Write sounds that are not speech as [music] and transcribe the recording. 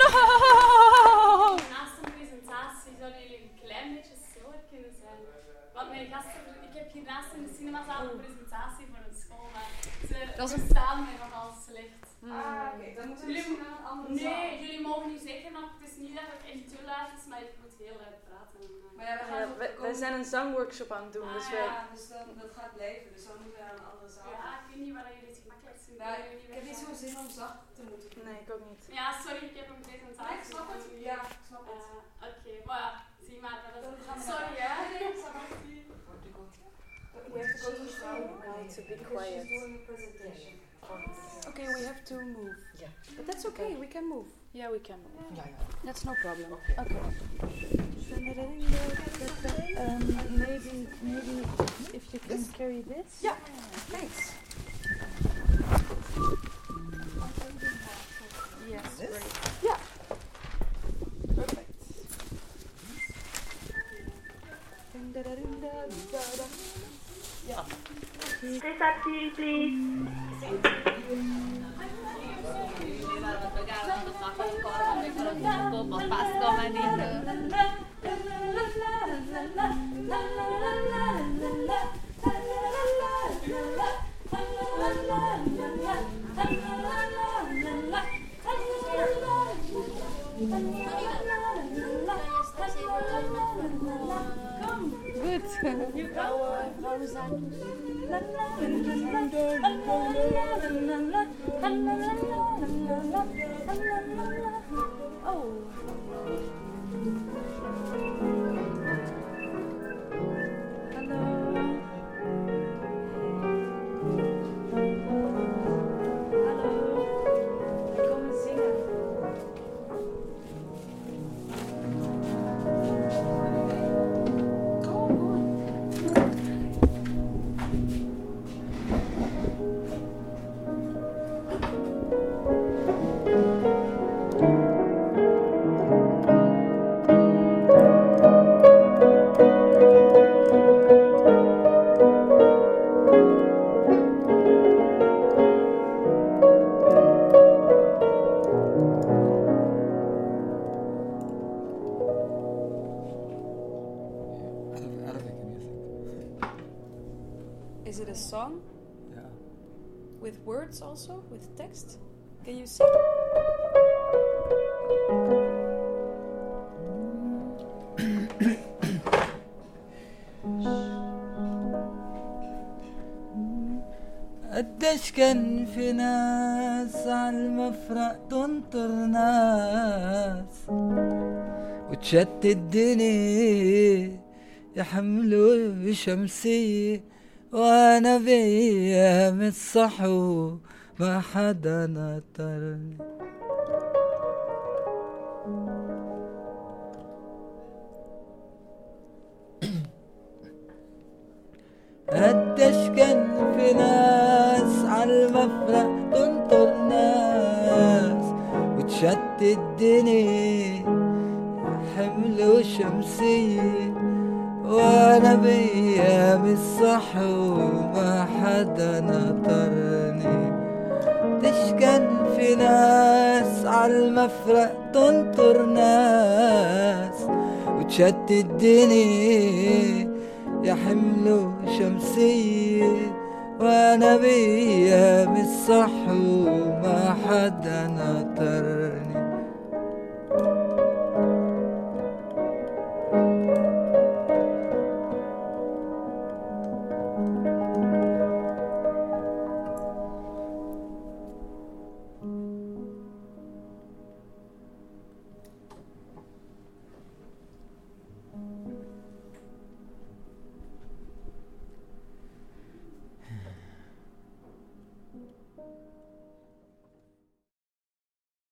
no! Naast een presentatie zouden jullie een klein beetje stiller kunnen zijn. Want mijn gasten, ik heb hiernaast in de cinemazaal een presentatie voor een school, maar ze dat staan mij nogal slecht. Hmm. Ah, oké. Dan moeten jullie naar een Nee, jullie mogen niet zeggen, want het is niet dat het echt te laat is, maar ik moet heel wij zijn een zangworkshop aan het doen, Ah, dus wij... ja, dus dan, dat gaat blijven. Dus dan moeten we naar een andere zaal. Ja, ik weet niet waar jullie het gemakkelijkst vinden. Nou, ik heb niet zo'n zin om zacht te moeten doen. Nee, ik ook niet. Ja, sorry, ik heb een presentatie. Nee, ik snap het. Ja, ik snap het. Eh, Oké, maar ja, zie maar. Dat is... we Sorry, naar- hè. Nee, nee, ik snap het. We have to go to the We need to be because quiet. Okay, we have to move. Yeah. But that's okay, we can move. Yeah, we can move. Ja, ja. That's no problem. Okay. Okay. Um, maybe, maybe if you can carry this. Yeah. Thanks. Yes, great. Yeah. Perfect. Receptie, please. Gut. [laughs] Is it a song Yeah. with words also, with text? Can you sing? قديش كان في ناس عالمفرق تنطر ناس وتشتت الدنيا يحملوا شمسية وأنا بيام الصحو ما حدا نطرني قديش كان في ناس عالمفرق تنطر ناس وتشتت الدنيا حمل وشمسية. وأنا بيام الصحو ما حدا نطرني. كان في ناس عالمفرق تنطر ناس. وتشتت الدنيا يحملوا شمسية. وأنا بيام الصحو ما حدا نطرني.